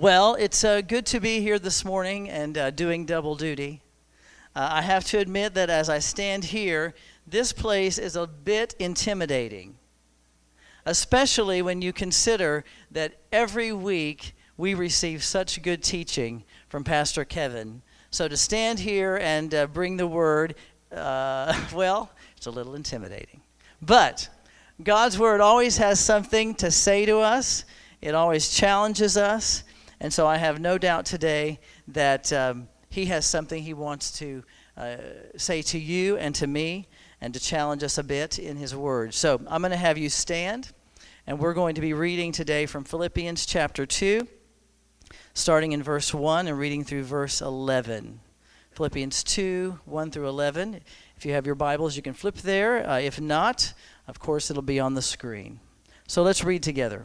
Well, it's uh, good to be here this morning and uh, doing double duty. Uh, I have to admit that as I stand here, this place is a bit intimidating, especially when you consider that every week we receive such good teaching from Pastor Kevin. So to stand here and uh, bring the word, uh, well, it's a little intimidating. But God's word always has something to say to us, it always challenges us. And so I have no doubt today that um, he has something he wants to uh, say to you and to me and to challenge us a bit in his word. So I'm going to have you stand, and we're going to be reading today from Philippians chapter 2, starting in verse 1 and reading through verse 11. Philippians 2, 1 through 11. If you have your Bibles, you can flip there. Uh, if not, of course, it'll be on the screen. So let's read together.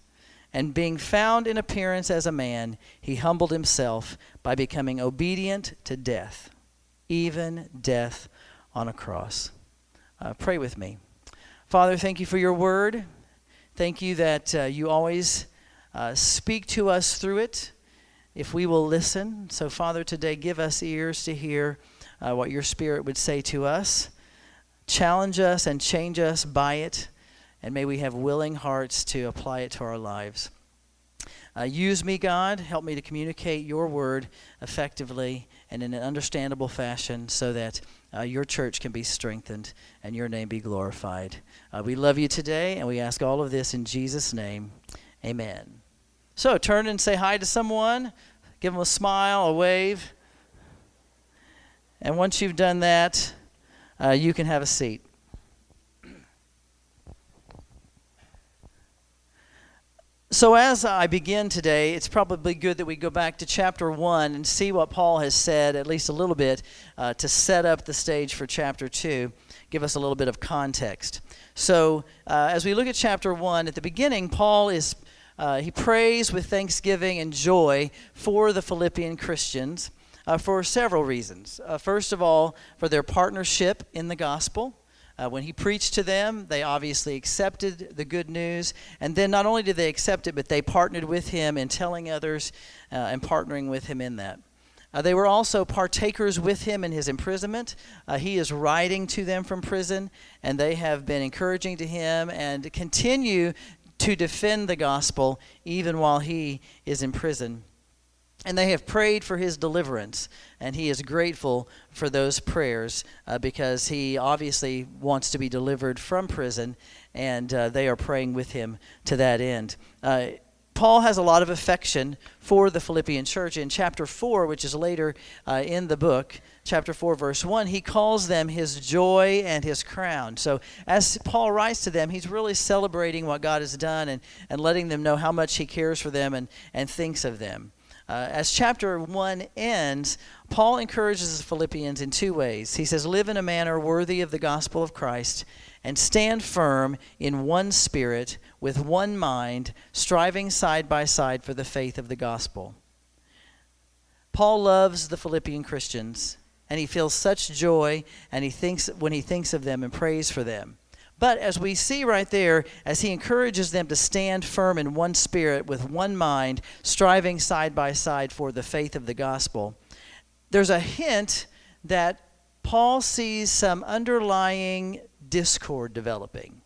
and being found in appearance as a man, he humbled himself by becoming obedient to death, even death on a cross. Uh, pray with me. Father, thank you for your word. Thank you that uh, you always uh, speak to us through it if we will listen. So, Father, today give us ears to hear uh, what your Spirit would say to us. Challenge us and change us by it and may we have willing hearts to apply it to our lives. Uh, use me, God. Help me to communicate your word effectively and in an understandable fashion so that uh, your church can be strengthened and your name be glorified. Uh, we love you today, and we ask all of this in Jesus' name. Amen. So turn and say hi to someone, give them a smile, a wave. And once you've done that, uh, you can have a seat. So, as I begin today, it's probably good that we go back to chapter 1 and see what Paul has said, at least a little bit, uh, to set up the stage for chapter 2, give us a little bit of context. So, uh, as we look at chapter 1, at the beginning, Paul is. Uh, he prays with thanksgiving and joy for the Philippian Christians uh, for several reasons. Uh, first of all, for their partnership in the gospel. Uh, when he preached to them, they obviously accepted the good news. And then not only did they accept it, but they partnered with him in telling others uh, and partnering with him in that. Uh, they were also partakers with him in his imprisonment. Uh, he is writing to them from prison, and they have been encouraging to him and continue to defend the gospel even while he is in prison. And they have prayed for his deliverance, and he is grateful for those prayers uh, because he obviously wants to be delivered from prison, and uh, they are praying with him to that end. Uh, Paul has a lot of affection for the Philippian church. In chapter 4, which is later uh, in the book, chapter 4, verse 1, he calls them his joy and his crown. So, as Paul writes to them, he's really celebrating what God has done and, and letting them know how much he cares for them and, and thinks of them. Uh, as chapter 1 ends, Paul encourages the Philippians in two ways. He says, Live in a manner worthy of the gospel of Christ, and stand firm in one spirit, with one mind, striving side by side for the faith of the gospel. Paul loves the Philippian Christians, and he feels such joy and he thinks when he thinks of them and prays for them. But as we see right there, as he encourages them to stand firm in one spirit with one mind, striving side by side for the faith of the gospel, there's a hint that Paul sees some underlying discord developing.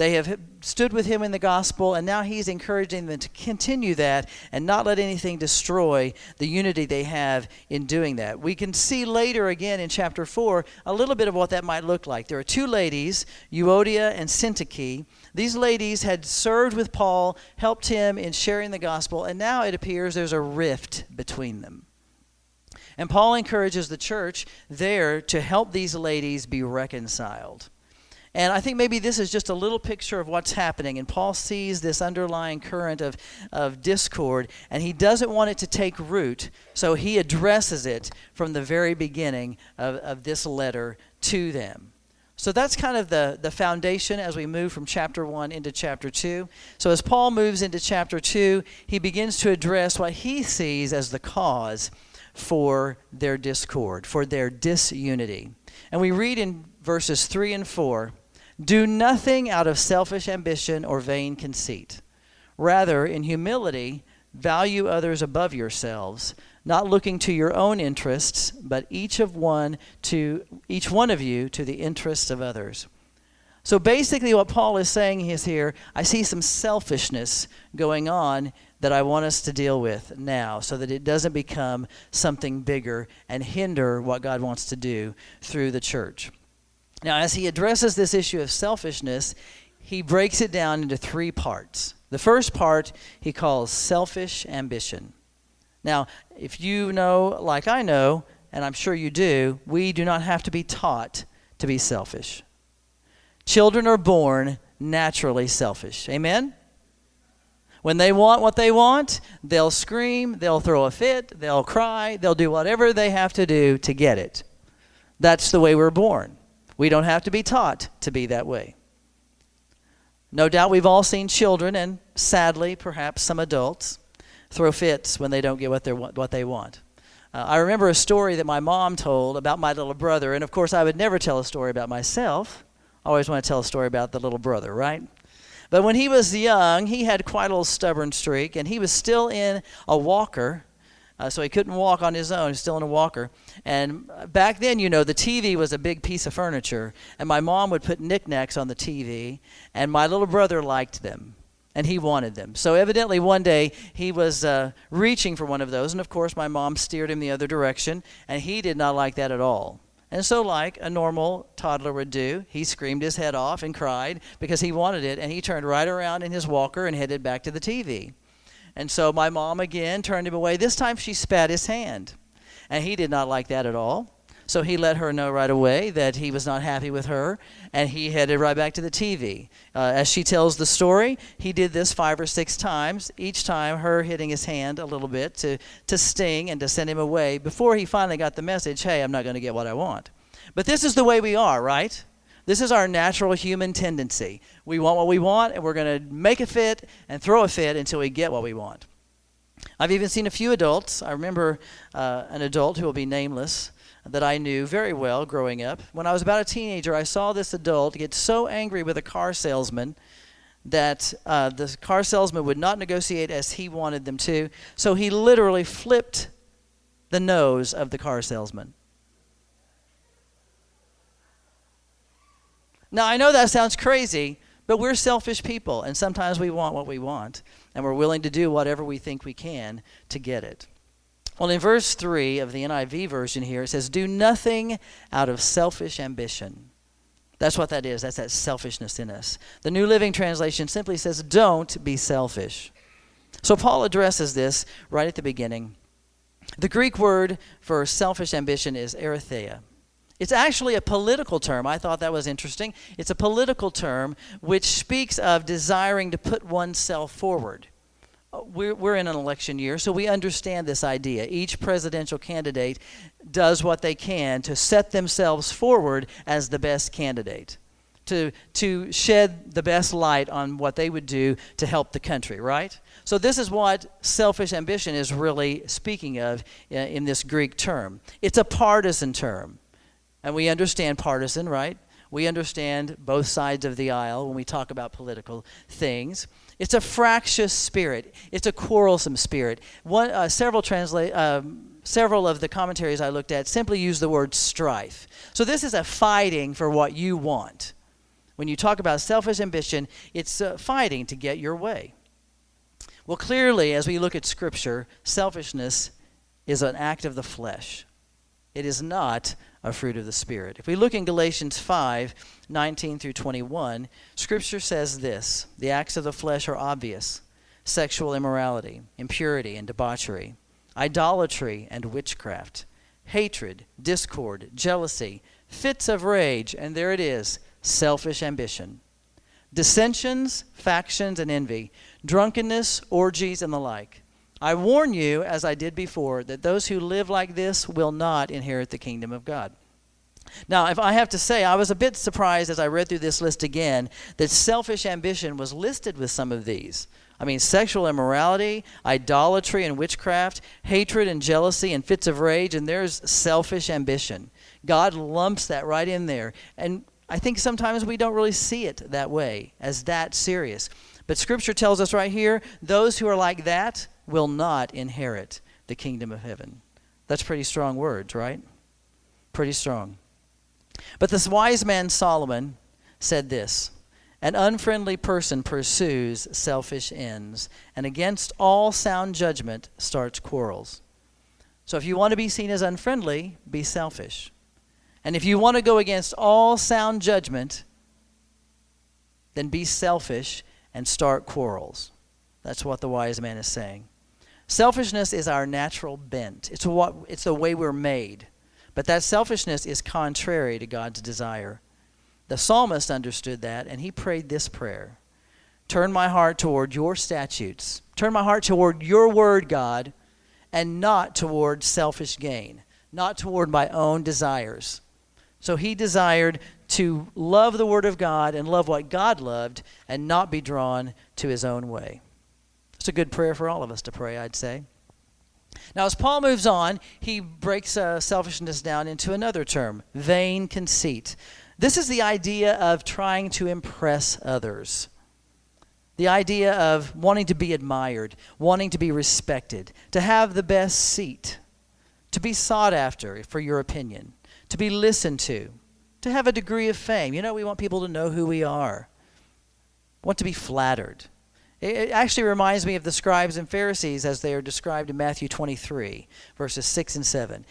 They have stood with him in the gospel, and now he's encouraging them to continue that and not let anything destroy the unity they have in doing that. We can see later again in chapter 4 a little bit of what that might look like. There are two ladies, Euodia and Syntyche. These ladies had served with Paul, helped him in sharing the gospel, and now it appears there's a rift between them. And Paul encourages the church there to help these ladies be reconciled. And I think maybe this is just a little picture of what's happening. And Paul sees this underlying current of, of discord, and he doesn't want it to take root, so he addresses it from the very beginning of, of this letter to them. So that's kind of the, the foundation as we move from chapter 1 into chapter 2. So as Paul moves into chapter 2, he begins to address what he sees as the cause for their discord, for their disunity. And we read in verses 3 and 4 do nothing out of selfish ambition or vain conceit. Rather, in humility, value others above yourselves, not looking to your own interests, but each of one to each one of you to the interests of others. So basically what Paul is saying is here, I see some selfishness going on that I want us to deal with now so that it doesn't become something bigger and hinder what God wants to do through the church. Now, as he addresses this issue of selfishness, he breaks it down into three parts. The first part he calls selfish ambition. Now, if you know, like I know, and I'm sure you do, we do not have to be taught to be selfish. Children are born naturally selfish. Amen? When they want what they want, they'll scream, they'll throw a fit, they'll cry, they'll do whatever they have to do to get it. That's the way we're born. We don't have to be taught to be that way. No doubt we've all seen children, and sadly, perhaps some adults, throw fits when they don't get what, they what they want. Uh, I remember a story that my mom told about my little brother, and of course, I would never tell a story about myself. I always want to tell a story about the little brother, right? But when he was young, he had quite a little stubborn streak, and he was still in a walker uh, so he couldn't walk on his own. He's still in a walker. And back then, you know, the TV was a big piece of furniture. And my mom would put knickknacks on the TV. And my little brother liked them. And he wanted them. So evidently, one day he was uh, reaching for one of those. And of course, my mom steered him the other direction. And he did not like that at all. And so, like a normal toddler would do, he screamed his head off and cried because he wanted it. And he turned right around in his walker and headed back to the TV. And so my mom again turned him away. This time she spat his hand. And he did not like that at all. So he let her know right away that he was not happy with her, and he headed right back to the TV. Uh, as she tells the story, he did this five or six times, each time her hitting his hand a little bit to, to sting and to send him away before he finally got the message hey, I'm not going to get what I want. But this is the way we are, right? This is our natural human tendency. We want what we want, and we're going to make a fit and throw a fit until we get what we want. I've even seen a few adults. I remember uh, an adult who will be nameless that I knew very well growing up. When I was about a teenager, I saw this adult get so angry with a car salesman that uh, the car salesman would not negotiate as he wanted them to. So he literally flipped the nose of the car salesman. Now, I know that sounds crazy, but we're selfish people, and sometimes we want what we want, and we're willing to do whatever we think we can to get it. Well, in verse 3 of the NIV version here, it says, Do nothing out of selfish ambition. That's what that is. That's that selfishness in us. The New Living Translation simply says, Don't be selfish. So Paul addresses this right at the beginning. The Greek word for selfish ambition is eritheia. It's actually a political term. I thought that was interesting. It's a political term which speaks of desiring to put oneself forward. Uh, we're, we're in an election year, so we understand this idea. Each presidential candidate does what they can to set themselves forward as the best candidate, to, to shed the best light on what they would do to help the country, right? So, this is what selfish ambition is really speaking of uh, in this Greek term. It's a partisan term. And we understand partisan, right? We understand both sides of the aisle when we talk about political things. It's a fractious spirit. It's a quarrelsome spirit. One, uh, several translate, um, several of the commentaries I looked at simply use the word strife. So this is a fighting for what you want. When you talk about selfish ambition, it's uh, fighting to get your way. Well, clearly, as we look at Scripture, selfishness is an act of the flesh. It is not a fruit of the Spirit. If we look in Galatians 5 19 through 21, Scripture says this The acts of the flesh are obvious sexual immorality, impurity, and debauchery, idolatry and witchcraft, hatred, discord, jealousy, fits of rage, and there it is, selfish ambition, dissensions, factions, and envy, drunkenness, orgies, and the like. I warn you, as I did before, that those who live like this will not inherit the kingdom of God. Now, if I have to say, I was a bit surprised as I read through this list again that selfish ambition was listed with some of these. I mean, sexual immorality, idolatry and witchcraft, hatred and jealousy and fits of rage, and there's selfish ambition. God lumps that right in there. And I think sometimes we don't really see it that way, as that serious. But Scripture tells us right here those who are like that will not inherit the kingdom of heaven. That's pretty strong words, right? Pretty strong. But this wise man Solomon said this An unfriendly person pursues selfish ends, and against all sound judgment starts quarrels. So if you want to be seen as unfriendly, be selfish. And if you want to go against all sound judgment, then be selfish and start quarrels. That's what the wise man is saying. Selfishness is our natural bent. It's what it's the way we're made. But that selfishness is contrary to God's desire. The psalmist understood that and he prayed this prayer. Turn my heart toward your statutes. Turn my heart toward your word, God, and not toward selfish gain, not toward my own desires. So he desired to love the word of God and love what God loved and not be drawn to his own way. It's a good prayer for all of us to pray, I'd say. Now, as Paul moves on, he breaks uh, selfishness down into another term vain conceit. This is the idea of trying to impress others. The idea of wanting to be admired, wanting to be respected, to have the best seat, to be sought after for your opinion, to be listened to, to have a degree of fame. You know, we want people to know who we are, want to be flattered. It actually reminds me of the scribes and Pharisees as they are described in Matthew 23, verses 6 and 7. It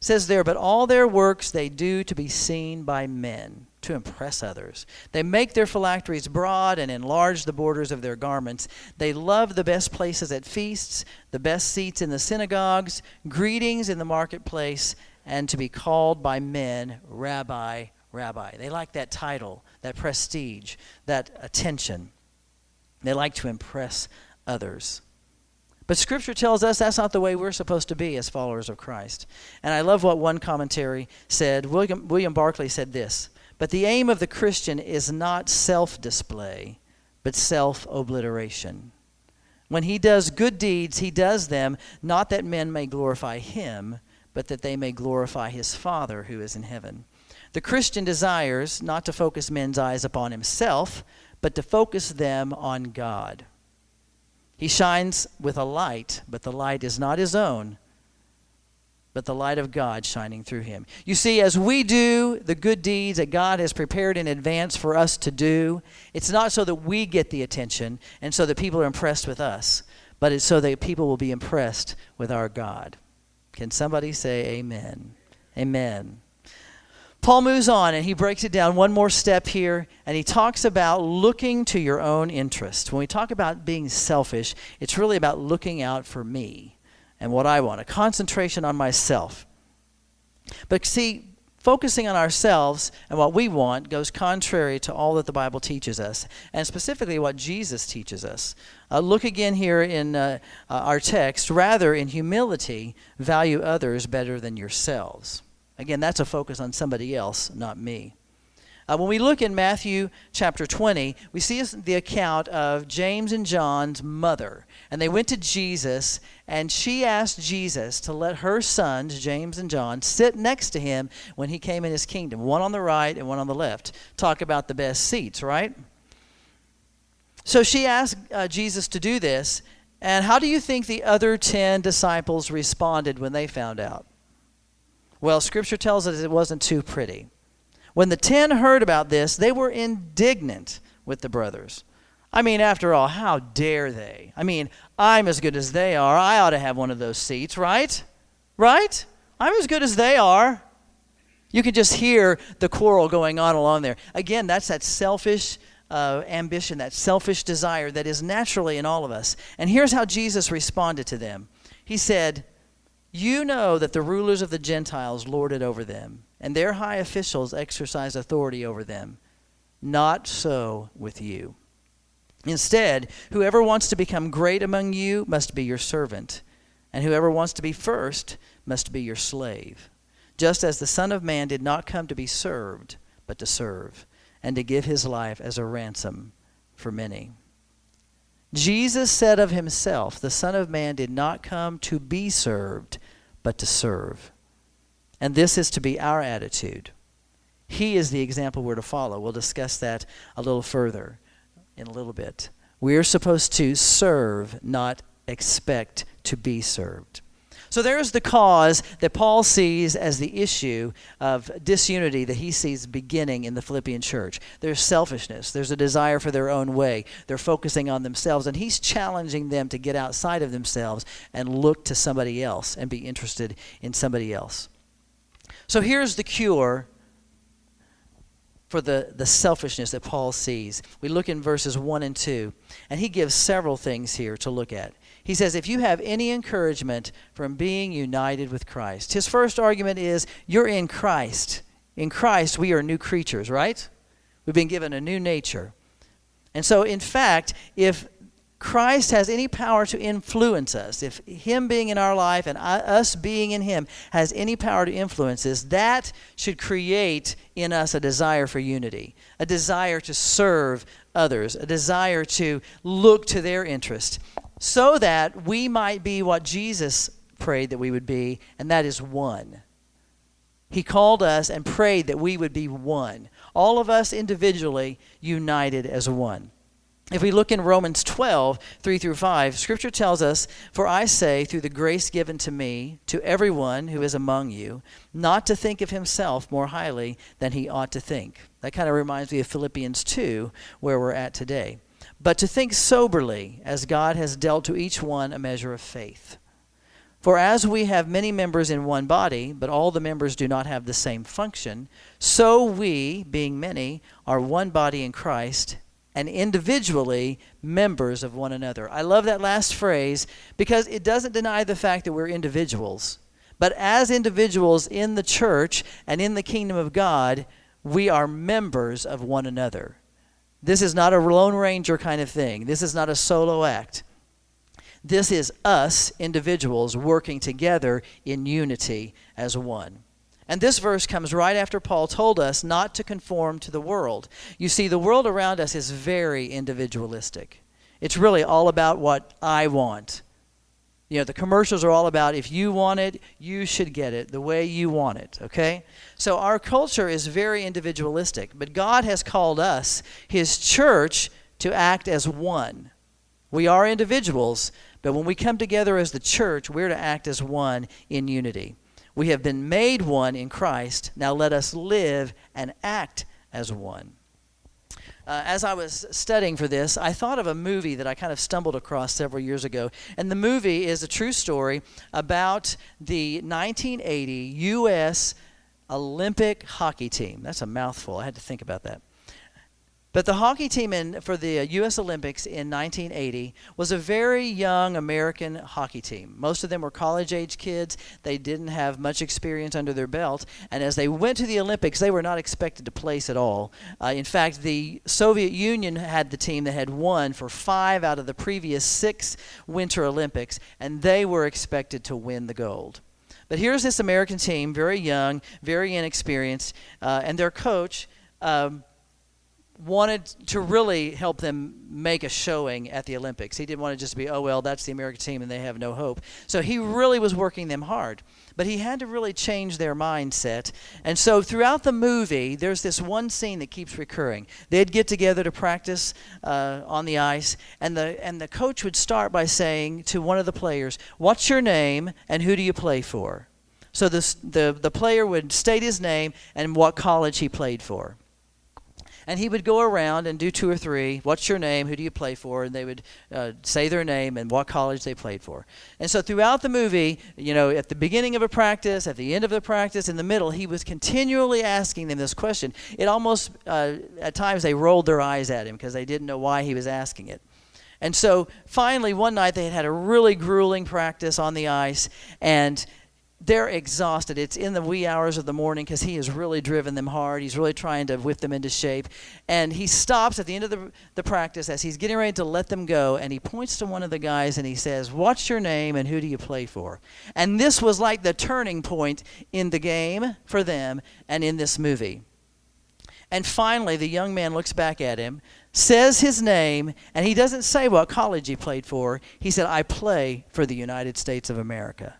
says there, But all their works they do to be seen by men, to impress others. They make their phylacteries broad and enlarge the borders of their garments. They love the best places at feasts, the best seats in the synagogues, greetings in the marketplace, and to be called by men, Rabbi, Rabbi. They like that title, that prestige, that attention. They like to impress others. But Scripture tells us that's not the way we're supposed to be as followers of Christ. And I love what one commentary said. William, William Barclay said this But the aim of the Christian is not self display, but self obliteration. When he does good deeds, he does them not that men may glorify him, but that they may glorify his Father who is in heaven. The Christian desires not to focus men's eyes upon himself, but to focus them on God. He shines with a light, but the light is not his own, but the light of God shining through him. You see, as we do the good deeds that God has prepared in advance for us to do, it's not so that we get the attention and so that people are impressed with us, but it's so that people will be impressed with our God. Can somebody say amen? Amen. Paul moves on and he breaks it down one more step here and he talks about looking to your own interest. When we talk about being selfish, it's really about looking out for me and what I want, a concentration on myself. But see, focusing on ourselves and what we want goes contrary to all that the Bible teaches us, and specifically what Jesus teaches us. Uh, look again here in uh, uh, our text. Rather, in humility, value others better than yourselves. Again, that's a focus on somebody else, not me. Uh, when we look in Matthew chapter 20, we see the account of James and John's mother. And they went to Jesus, and she asked Jesus to let her sons, James and John, sit next to him when he came in his kingdom, one on the right and one on the left. Talk about the best seats, right? So she asked uh, Jesus to do this. And how do you think the other 10 disciples responded when they found out? Well, Scripture tells us it wasn't too pretty. When the ten heard about this, they were indignant with the brothers. I mean, after all, how dare they? I mean, I'm as good as they are. I ought to have one of those seats, right? Right? I'm as good as they are. You can just hear the quarrel going on along there. Again, that's that selfish uh, ambition, that selfish desire that is naturally in all of us. And here's how Jesus responded to them He said, You know that the rulers of the Gentiles lord it over them, and their high officials exercise authority over them. Not so with you. Instead, whoever wants to become great among you must be your servant, and whoever wants to be first must be your slave. Just as the Son of Man did not come to be served, but to serve, and to give his life as a ransom for many. Jesus said of himself, The Son of Man did not come to be served, but to serve. And this is to be our attitude. He is the example we're to follow. We'll discuss that a little further in a little bit. We are supposed to serve, not expect to be served. So there's the cause that Paul sees as the issue of disunity that he sees beginning in the Philippian church. There's selfishness, there's a desire for their own way. They're focusing on themselves, and he's challenging them to get outside of themselves and look to somebody else and be interested in somebody else. So here's the cure for the, the selfishness that Paul sees. We look in verses 1 and 2, and he gives several things here to look at. He says, if you have any encouragement from being united with Christ, his first argument is, you're in Christ. In Christ, we are new creatures, right? We've been given a new nature. And so, in fact, if Christ has any power to influence us, if Him being in our life and us being in Him has any power to influence us, that should create in us a desire for unity, a desire to serve others, a desire to look to their interest, so that we might be what Jesus prayed that we would be, and that is one. He called us and prayed that we would be one. All of us individually united as one. If we look in Romans 12, 3 through 5, Scripture tells us, For I say, through the grace given to me, to everyone who is among you, not to think of himself more highly than he ought to think. That kind of reminds me of Philippians 2, where we're at today. But to think soberly, as God has dealt to each one a measure of faith. For as we have many members in one body, but all the members do not have the same function, so we, being many, are one body in Christ and individually members of one another. I love that last phrase because it doesn't deny the fact that we're individuals. But as individuals in the church and in the kingdom of God, we are members of one another. This is not a Lone Ranger kind of thing. This is not a solo act. This is us, individuals, working together in unity as one. And this verse comes right after Paul told us not to conform to the world. You see, the world around us is very individualistic. It's really all about what I want. You know, the commercials are all about if you want it, you should get it the way you want it, okay? So our culture is very individualistic, but God has called us, His church, to act as one. We are individuals, but when we come together as the church, we're to act as one in unity. We have been made one in Christ. Now let us live and act as one. Uh, as I was studying for this, I thought of a movie that I kind of stumbled across several years ago. And the movie is a true story about the 1980 U.S. Olympic hockey team. That's a mouthful. I had to think about that. But the hockey team in, for the U.S. Olympics in 1980 was a very young American hockey team. Most of them were college age kids. They didn't have much experience under their belt. And as they went to the Olympics, they were not expected to place at all. Uh, in fact, the Soviet Union had the team that had won for five out of the previous six Winter Olympics, and they were expected to win the gold. But here's this American team, very young, very inexperienced, uh, and their coach. Um, wanted to really help them make a showing at the Olympics. He didn't want to just to be, oh, well, that's the American team and they have no hope. So he really was working them hard. But he had to really change their mindset. And so throughout the movie, there's this one scene that keeps recurring. They'd get together to practice uh, on the ice, and the, and the coach would start by saying to one of the players, What's your name and who do you play for? So this, the, the player would state his name and what college he played for. And he would go around and do two or three. What's your name? Who do you play for? And they would uh, say their name and what college they played for. And so throughout the movie, you know, at the beginning of a practice, at the end of the practice, in the middle, he was continually asking them this question. It almost, uh, at times, they rolled their eyes at him because they didn't know why he was asking it. And so finally, one night they had had a really grueling practice on the ice, and they're exhausted. It's in the wee hours of the morning because he has really driven them hard. He's really trying to whip them into shape. And he stops at the end of the, the practice as he's getting ready to let them go. And he points to one of the guys and he says, What's your name and who do you play for? And this was like the turning point in the game for them and in this movie. And finally, the young man looks back at him, says his name, and he doesn't say what college he played for. He said, I play for the United States of America.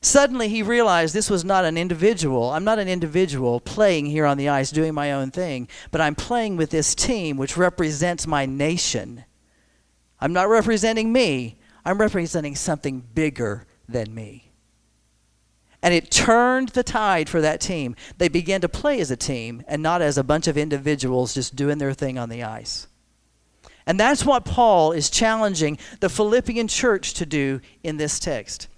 Suddenly he realized this was not an individual. I'm not an individual playing here on the ice doing my own thing, but I'm playing with this team which represents my nation. I'm not representing me, I'm representing something bigger than me. And it turned the tide for that team. They began to play as a team and not as a bunch of individuals just doing their thing on the ice. And that's what Paul is challenging the Philippian church to do in this text.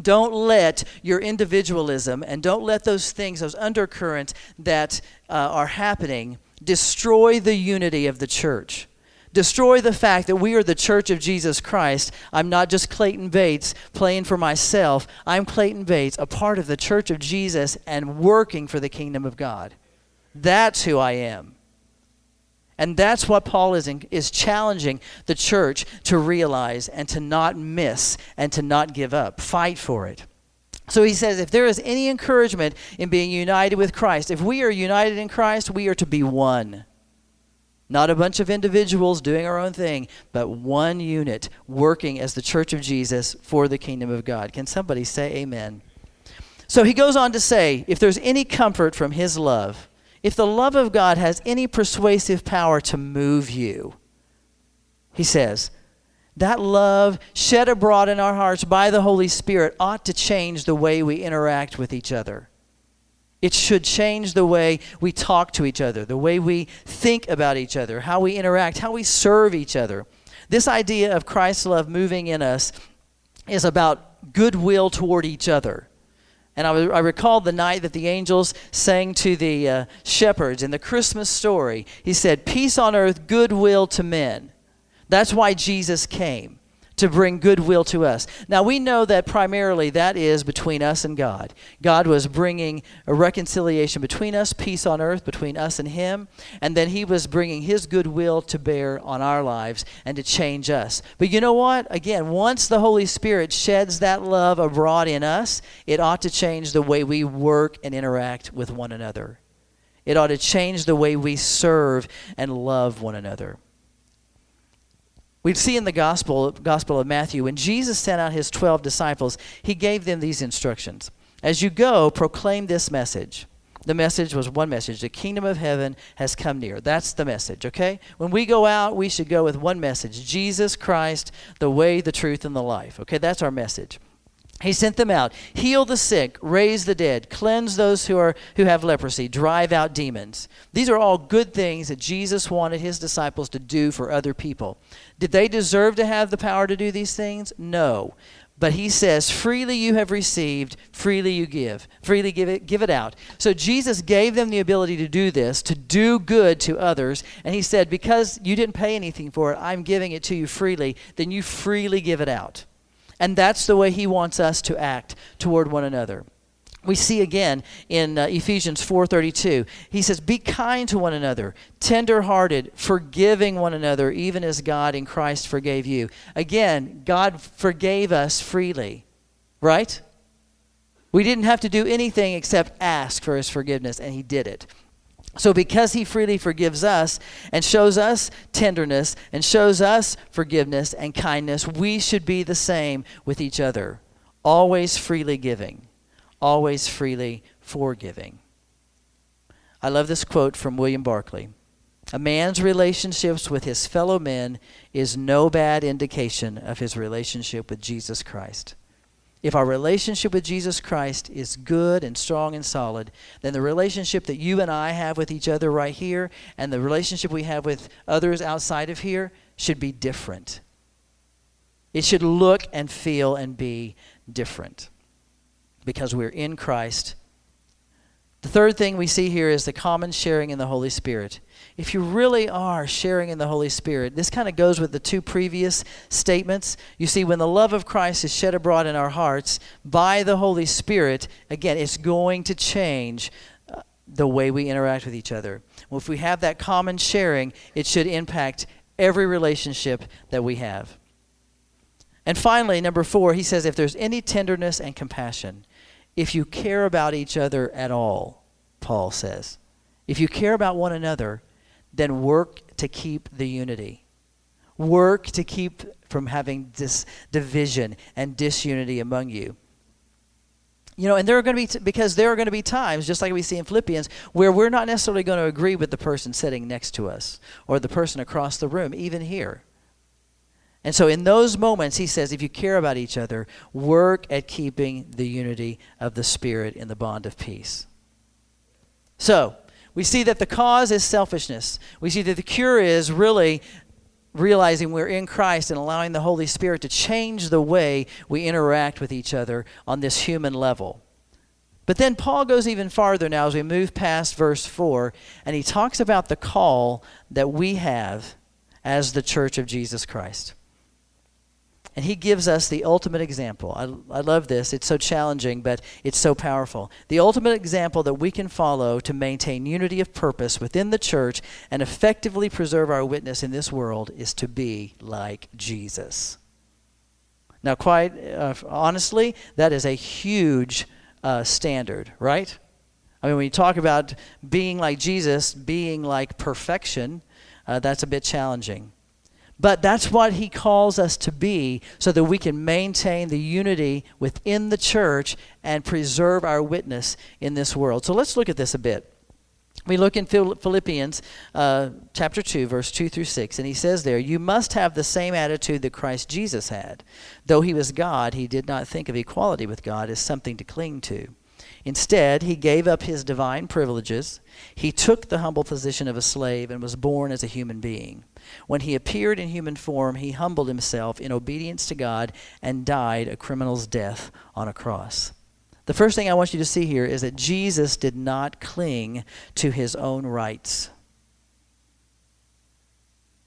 Don't let your individualism and don't let those things, those undercurrents that uh, are happening, destroy the unity of the church. Destroy the fact that we are the church of Jesus Christ. I'm not just Clayton Bates playing for myself. I'm Clayton Bates, a part of the church of Jesus and working for the kingdom of God. That's who I am. And that's what Paul is, in, is challenging the church to realize and to not miss and to not give up. Fight for it. So he says, if there is any encouragement in being united with Christ, if we are united in Christ, we are to be one. Not a bunch of individuals doing our own thing, but one unit working as the church of Jesus for the kingdom of God. Can somebody say amen? So he goes on to say, if there's any comfort from his love, if the love of God has any persuasive power to move you, he says, that love shed abroad in our hearts by the Holy Spirit ought to change the way we interact with each other. It should change the way we talk to each other, the way we think about each other, how we interact, how we serve each other. This idea of Christ's love moving in us is about goodwill toward each other. And I, I recall the night that the angels sang to the uh, shepherds in the Christmas story. He said, Peace on earth, goodwill to men. That's why Jesus came to bring goodwill to us. Now, we know that primarily that is between us and God. God was bringing a reconciliation between us, peace on earth between us and Him, and then He was bringing His goodwill to bear on our lives and to change us. But you know what? Again, once the Holy Spirit sheds that love abroad in us, it ought to change the way we work and interact with one another. It ought to change the way we serve and love one another. We see in the gospel, gospel of Matthew, when Jesus sent out his 12 disciples, he gave them these instructions. As you go, proclaim this message. The message was one message the kingdom of heaven has come near. That's the message, okay? When we go out, we should go with one message Jesus Christ, the way, the truth, and the life. Okay, that's our message. He sent them out, heal the sick, raise the dead, cleanse those who are who have leprosy, drive out demons. These are all good things that Jesus wanted his disciples to do for other people. Did they deserve to have the power to do these things? No. But he says, freely you have received, freely you give. Freely give it, give it out. So Jesus gave them the ability to do this, to do good to others. And he said, because you didn't pay anything for it, I'm giving it to you freely, then you freely give it out. And that's the way he wants us to act toward one another. We see again in uh, Ephesians 4:32. He says, "Be kind to one another, tender-hearted, forgiving one another, even as God in Christ forgave you." Again, God forgave us freely. Right? We didn't have to do anything except ask for his forgiveness and he did it. So, because he freely forgives us and shows us tenderness and shows us forgiveness and kindness, we should be the same with each other, always freely giving, always freely forgiving. I love this quote from William Barclay A man's relationships with his fellow men is no bad indication of his relationship with Jesus Christ. If our relationship with Jesus Christ is good and strong and solid, then the relationship that you and I have with each other right here and the relationship we have with others outside of here should be different. It should look and feel and be different because we're in Christ. The third thing we see here is the common sharing in the Holy Spirit if you really are sharing in the Holy Spirit, this kind of goes with the two previous statements. You see, when the love of Christ is shed abroad in our hearts by the Holy Spirit, again, it's going to change uh, the way we interact with each other. Well, if we have that common sharing, it should impact every relationship that we have. And finally, number four, he says, if there's any tenderness and compassion, if you care about each other at all, Paul says, if you care about one another, then work to keep the unity. Work to keep from having this division and disunity among you. You know, and there are going to be, t- because there are going to be times, just like we see in Philippians, where we're not necessarily going to agree with the person sitting next to us or the person across the room, even here. And so, in those moments, he says, if you care about each other, work at keeping the unity of the Spirit in the bond of peace. So, we see that the cause is selfishness. We see that the cure is really realizing we're in Christ and allowing the Holy Spirit to change the way we interact with each other on this human level. But then Paul goes even farther now as we move past verse 4, and he talks about the call that we have as the church of Jesus Christ. And he gives us the ultimate example. I, I love this. It's so challenging, but it's so powerful. The ultimate example that we can follow to maintain unity of purpose within the church and effectively preserve our witness in this world is to be like Jesus. Now, quite uh, honestly, that is a huge uh, standard, right? I mean, when you talk about being like Jesus, being like perfection, uh, that's a bit challenging. But that's what he calls us to be so that we can maintain the unity within the church and preserve our witness in this world. So let's look at this a bit. We look in Philippians uh, chapter 2, verse 2 through 6, and he says there, You must have the same attitude that Christ Jesus had. Though he was God, he did not think of equality with God as something to cling to. Instead, he gave up his divine privileges. He took the humble position of a slave and was born as a human being. When he appeared in human form, he humbled himself in obedience to God and died a criminal's death on a cross. The first thing I want you to see here is that Jesus did not cling to his own rights.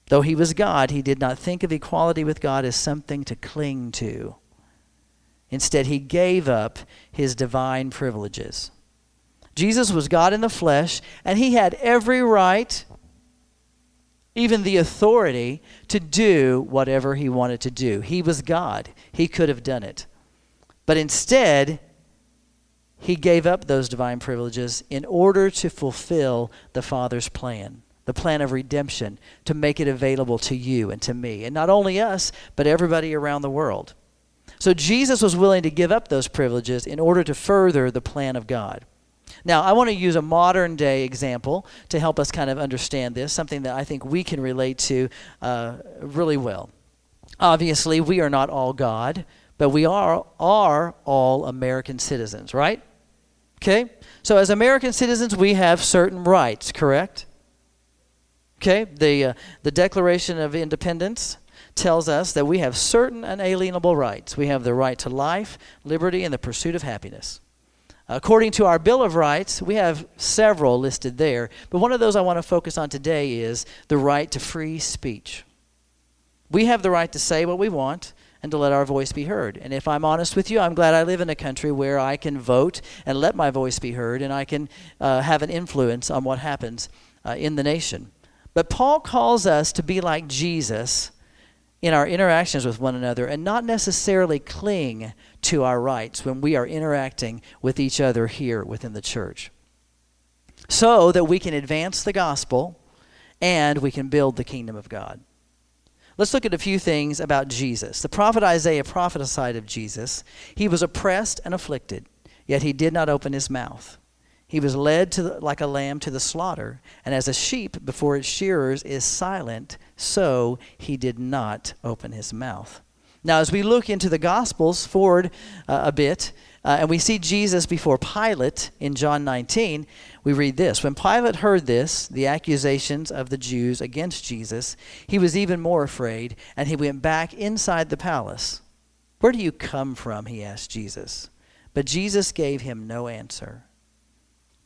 Though he was God, he did not think of equality with God as something to cling to. Instead, he gave up his divine privileges. Jesus was God in the flesh, and he had every right even the authority to do whatever he wanted to do. He was God, he could have done it. But instead, he gave up those divine privileges in order to fulfill the Father's plan, the plan of redemption, to make it available to you and to me. And not only us, but everybody around the world. So Jesus was willing to give up those privileges in order to further the plan of God. Now, I want to use a modern day example to help us kind of understand this, something that I think we can relate to uh, really well. Obviously, we are not all God, but we are, are all American citizens, right? Okay? So, as American citizens, we have certain rights, correct? Okay? The, uh, the Declaration of Independence tells us that we have certain unalienable rights. We have the right to life, liberty, and the pursuit of happiness. According to our Bill of Rights, we have several listed there, but one of those I want to focus on today is the right to free speech. We have the right to say what we want and to let our voice be heard. And if I'm honest with you, I'm glad I live in a country where I can vote and let my voice be heard and I can uh, have an influence on what happens uh, in the nation. But Paul calls us to be like Jesus in our interactions with one another and not necessarily cling to our rights when we are interacting with each other here within the church. So that we can advance the gospel and we can build the kingdom of God. Let's look at a few things about Jesus. The prophet Isaiah prophesied of Jesus. He was oppressed and afflicted, yet he did not open his mouth. He was led to the, like a lamb to the slaughter, and as a sheep before its shearers is silent, so he did not open his mouth. Now, as we look into the Gospels forward uh, a bit, uh, and we see Jesus before Pilate in John 19, we read this When Pilate heard this, the accusations of the Jews against Jesus, he was even more afraid, and he went back inside the palace. Where do you come from? he asked Jesus. But Jesus gave him no answer.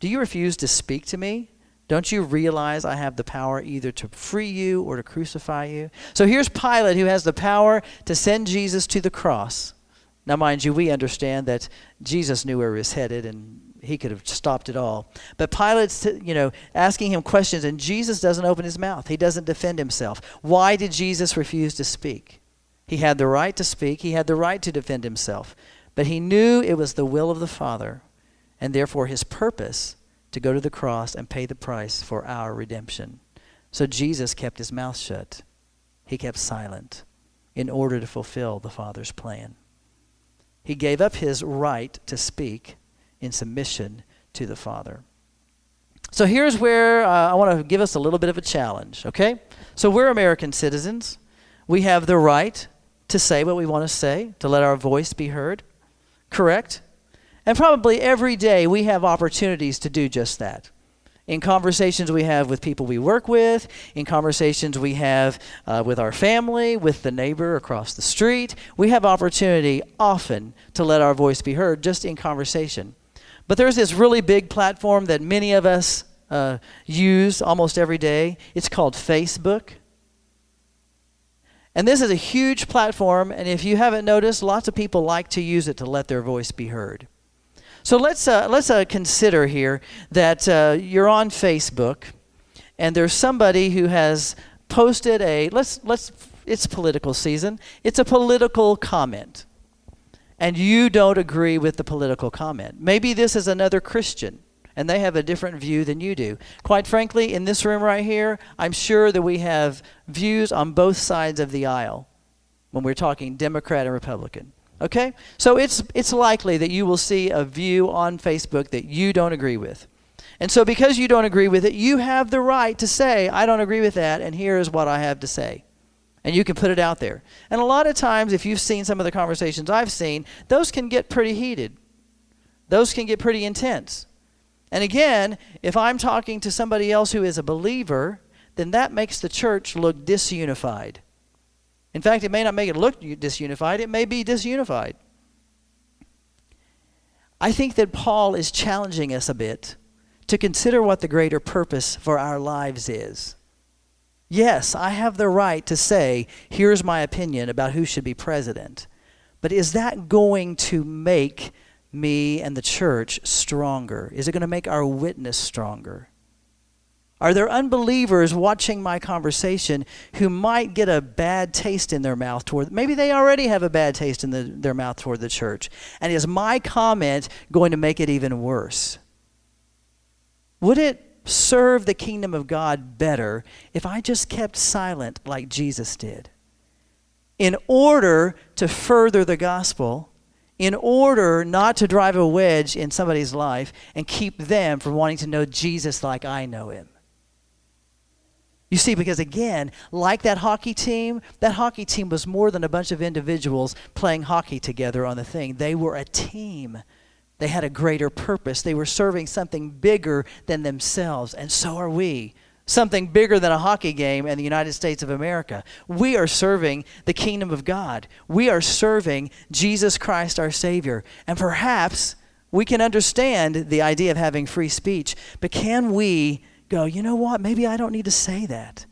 Do you refuse to speak to me? Don't you realize I have the power either to free you or to crucify you? So here's Pilate who has the power to send Jesus to the cross. Now, mind you, we understand that Jesus knew where he was headed and he could have stopped it all. But Pilate's, you know, asking him questions, and Jesus doesn't open his mouth. He doesn't defend himself. Why did Jesus refuse to speak? He had the right to speak, he had the right to defend himself. But he knew it was the will of the Father, and therefore his purpose to go to the cross and pay the price for our redemption. So Jesus kept his mouth shut. He kept silent in order to fulfill the Father's plan. He gave up his right to speak in submission to the Father. So here's where uh, I want to give us a little bit of a challenge, okay? So we're American citizens. We have the right to say what we want to say, to let our voice be heard. Correct? And probably every day we have opportunities to do just that. In conversations we have with people we work with, in conversations we have uh, with our family, with the neighbor across the street, we have opportunity often to let our voice be heard just in conversation. But there's this really big platform that many of us uh, use almost every day. It's called Facebook. And this is a huge platform, and if you haven't noticed, lots of people like to use it to let their voice be heard. So let's, uh, let's uh, consider here that uh, you're on Facebook and there's somebody who has posted a, let's, let's, it's political season, it's a political comment. And you don't agree with the political comment. Maybe this is another Christian and they have a different view than you do. Quite frankly, in this room right here, I'm sure that we have views on both sides of the aisle when we're talking Democrat and Republican. Okay? So it's, it's likely that you will see a view on Facebook that you don't agree with. And so, because you don't agree with it, you have the right to say, I don't agree with that, and here is what I have to say. And you can put it out there. And a lot of times, if you've seen some of the conversations I've seen, those can get pretty heated, those can get pretty intense. And again, if I'm talking to somebody else who is a believer, then that makes the church look disunified. In fact, it may not make it look disunified, it may be disunified. I think that Paul is challenging us a bit to consider what the greater purpose for our lives is. Yes, I have the right to say, here's my opinion about who should be president. But is that going to make me and the church stronger? Is it going to make our witness stronger? Are there unbelievers watching my conversation who might get a bad taste in their mouth toward, maybe they already have a bad taste in the, their mouth toward the church? And is my comment going to make it even worse? Would it serve the kingdom of God better if I just kept silent like Jesus did? In order to further the gospel, in order not to drive a wedge in somebody's life and keep them from wanting to know Jesus like I know him. You see, because again, like that hockey team, that hockey team was more than a bunch of individuals playing hockey together on the thing. They were a team. They had a greater purpose. They were serving something bigger than themselves, and so are we. Something bigger than a hockey game in the United States of America. We are serving the kingdom of God. We are serving Jesus Christ, our Savior. And perhaps we can understand the idea of having free speech, but can we go, you know what? Maybe I don't need to say that.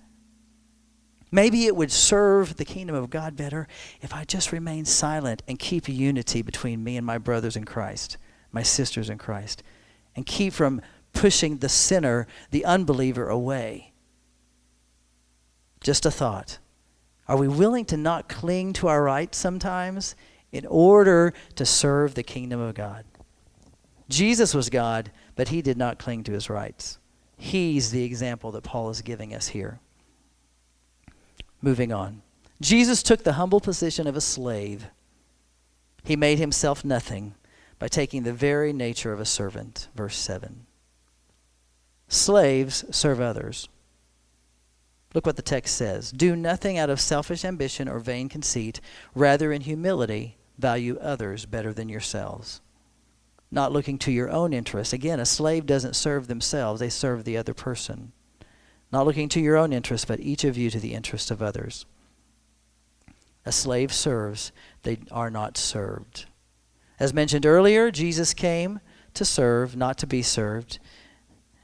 Maybe it would serve the kingdom of God better if I just remain silent and keep unity between me and my brothers in Christ, my sisters in Christ, and keep from pushing the sinner, the unbeliever, away. Just a thought. Are we willing to not cling to our rights sometimes in order to serve the kingdom of God? Jesus was God, but he did not cling to his rights. He's the example that Paul is giving us here. Moving on. Jesus took the humble position of a slave. He made himself nothing by taking the very nature of a servant. Verse 7. Slaves serve others. Look what the text says Do nothing out of selfish ambition or vain conceit, rather, in humility, value others better than yourselves. Not looking to your own interests. Again, a slave doesn't serve themselves, they serve the other person. Not looking to your own interests, but each of you to the interests of others. A slave serves, they are not served. As mentioned earlier, Jesus came to serve, not to be served.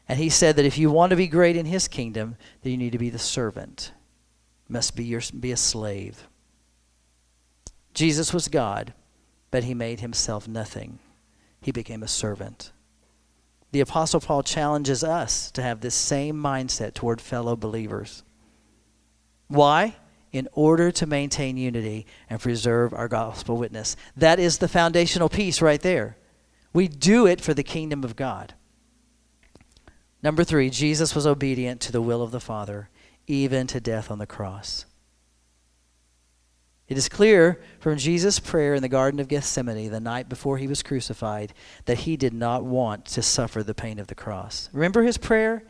And he said that if you want to be great in his kingdom, then you need to be the servant. must be your be a slave. Jesus was God, but he made himself nothing. He became a servant. The apostle Paul challenges us to have this same mindset toward fellow believers. Why? in order to maintain unity and preserve our gospel witness. That is the foundational piece right there. We do it for the kingdom of God. Number three, Jesus was obedient to the will of the Father, even to death on the cross. It is clear from Jesus' prayer in the Garden of Gethsemane the night before he was crucified that he did not want to suffer the pain of the cross. Remember his prayer?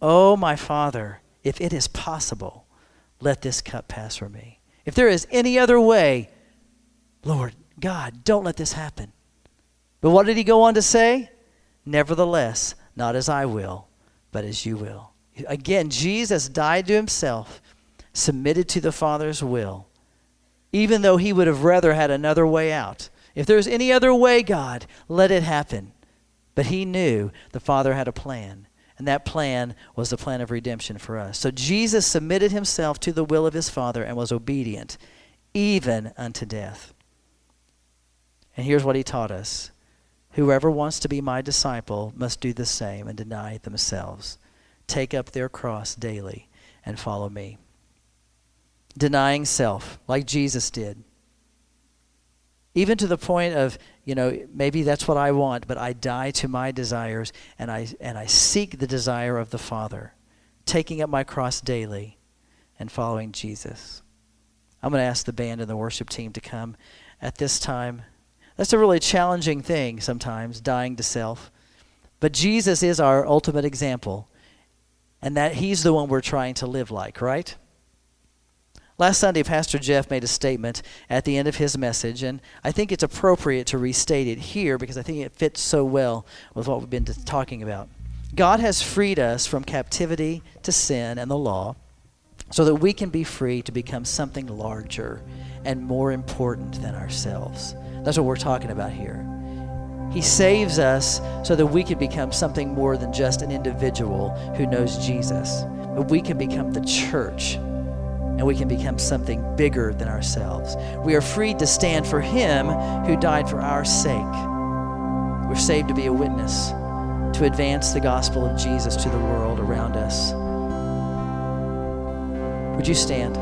Oh, my Father, if it is possible, let this cup pass from me. If there is any other way, Lord God, don't let this happen. But what did he go on to say? Nevertheless, not as I will, but as you will. Again, Jesus died to himself, submitted to the Father's will, even though he would have rather had another way out. If there's any other way, God, let it happen. But he knew the Father had a plan, and that plan was the plan of redemption for us. So Jesus submitted himself to the will of his Father and was obedient, even unto death. And here's what he taught us Whoever wants to be my disciple must do the same and deny themselves, take up their cross daily, and follow me. Denying self, like Jesus did. Even to the point of you know, maybe that's what I want, but I die to my desires and I, and I seek the desire of the Father, taking up my cross daily and following Jesus. I'm going to ask the band and the worship team to come at this time. That's a really challenging thing sometimes, dying to self. But Jesus is our ultimate example, and that He's the one we're trying to live like, right? Last Sunday, Pastor Jeff made a statement at the end of his message, and I think it's appropriate to restate it here because I think it fits so well with what we've been talking about. God has freed us from captivity to sin and the law so that we can be free to become something larger and more important than ourselves. That's what we're talking about here. He saves us so that we can become something more than just an individual who knows Jesus, but we can become the church and we can become something bigger than ourselves. We are free to stand for Him who died for our sake. We're saved to be a witness, to advance the gospel of Jesus to the world around us. Would you stand?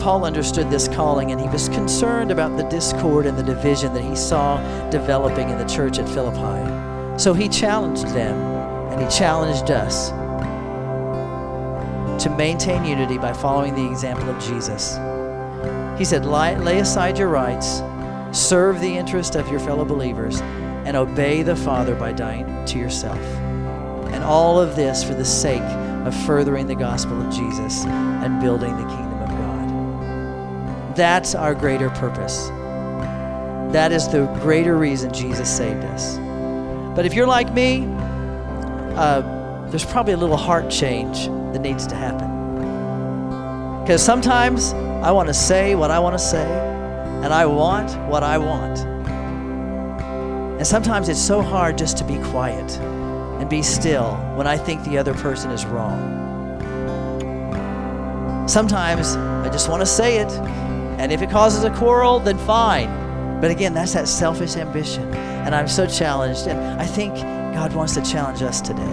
Paul understood this calling and he was concerned about the discord and the division that he saw developing in the church at Philippi. So he challenged them and he challenged us to maintain unity by following the example of Jesus. He said, Lay aside your rights, serve the interest of your fellow believers, and obey the Father by dying to yourself. And all of this for the sake of furthering the gospel of Jesus and building the kingdom of God. That's our greater purpose. That is the greater reason Jesus saved us. But if you're like me, uh, there's probably a little heart change that needs to happen. Because sometimes I want to say what I want to say, and I want what I want. And sometimes it's so hard just to be quiet and be still when I think the other person is wrong. Sometimes I just want to say it, and if it causes a quarrel, then fine. But again, that's that selfish ambition. And I'm so challenged. And I think God wants to challenge us today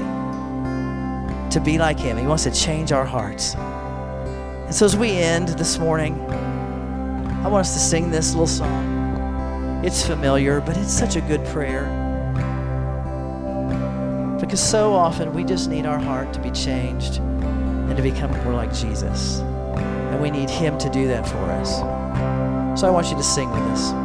to be like Him. He wants to change our hearts. And so, as we end this morning, I want us to sing this little song. It's familiar, but it's such a good prayer. Because so often we just need our heart to be changed and to become more like Jesus. And we need Him to do that for us. So I want you to sing with us.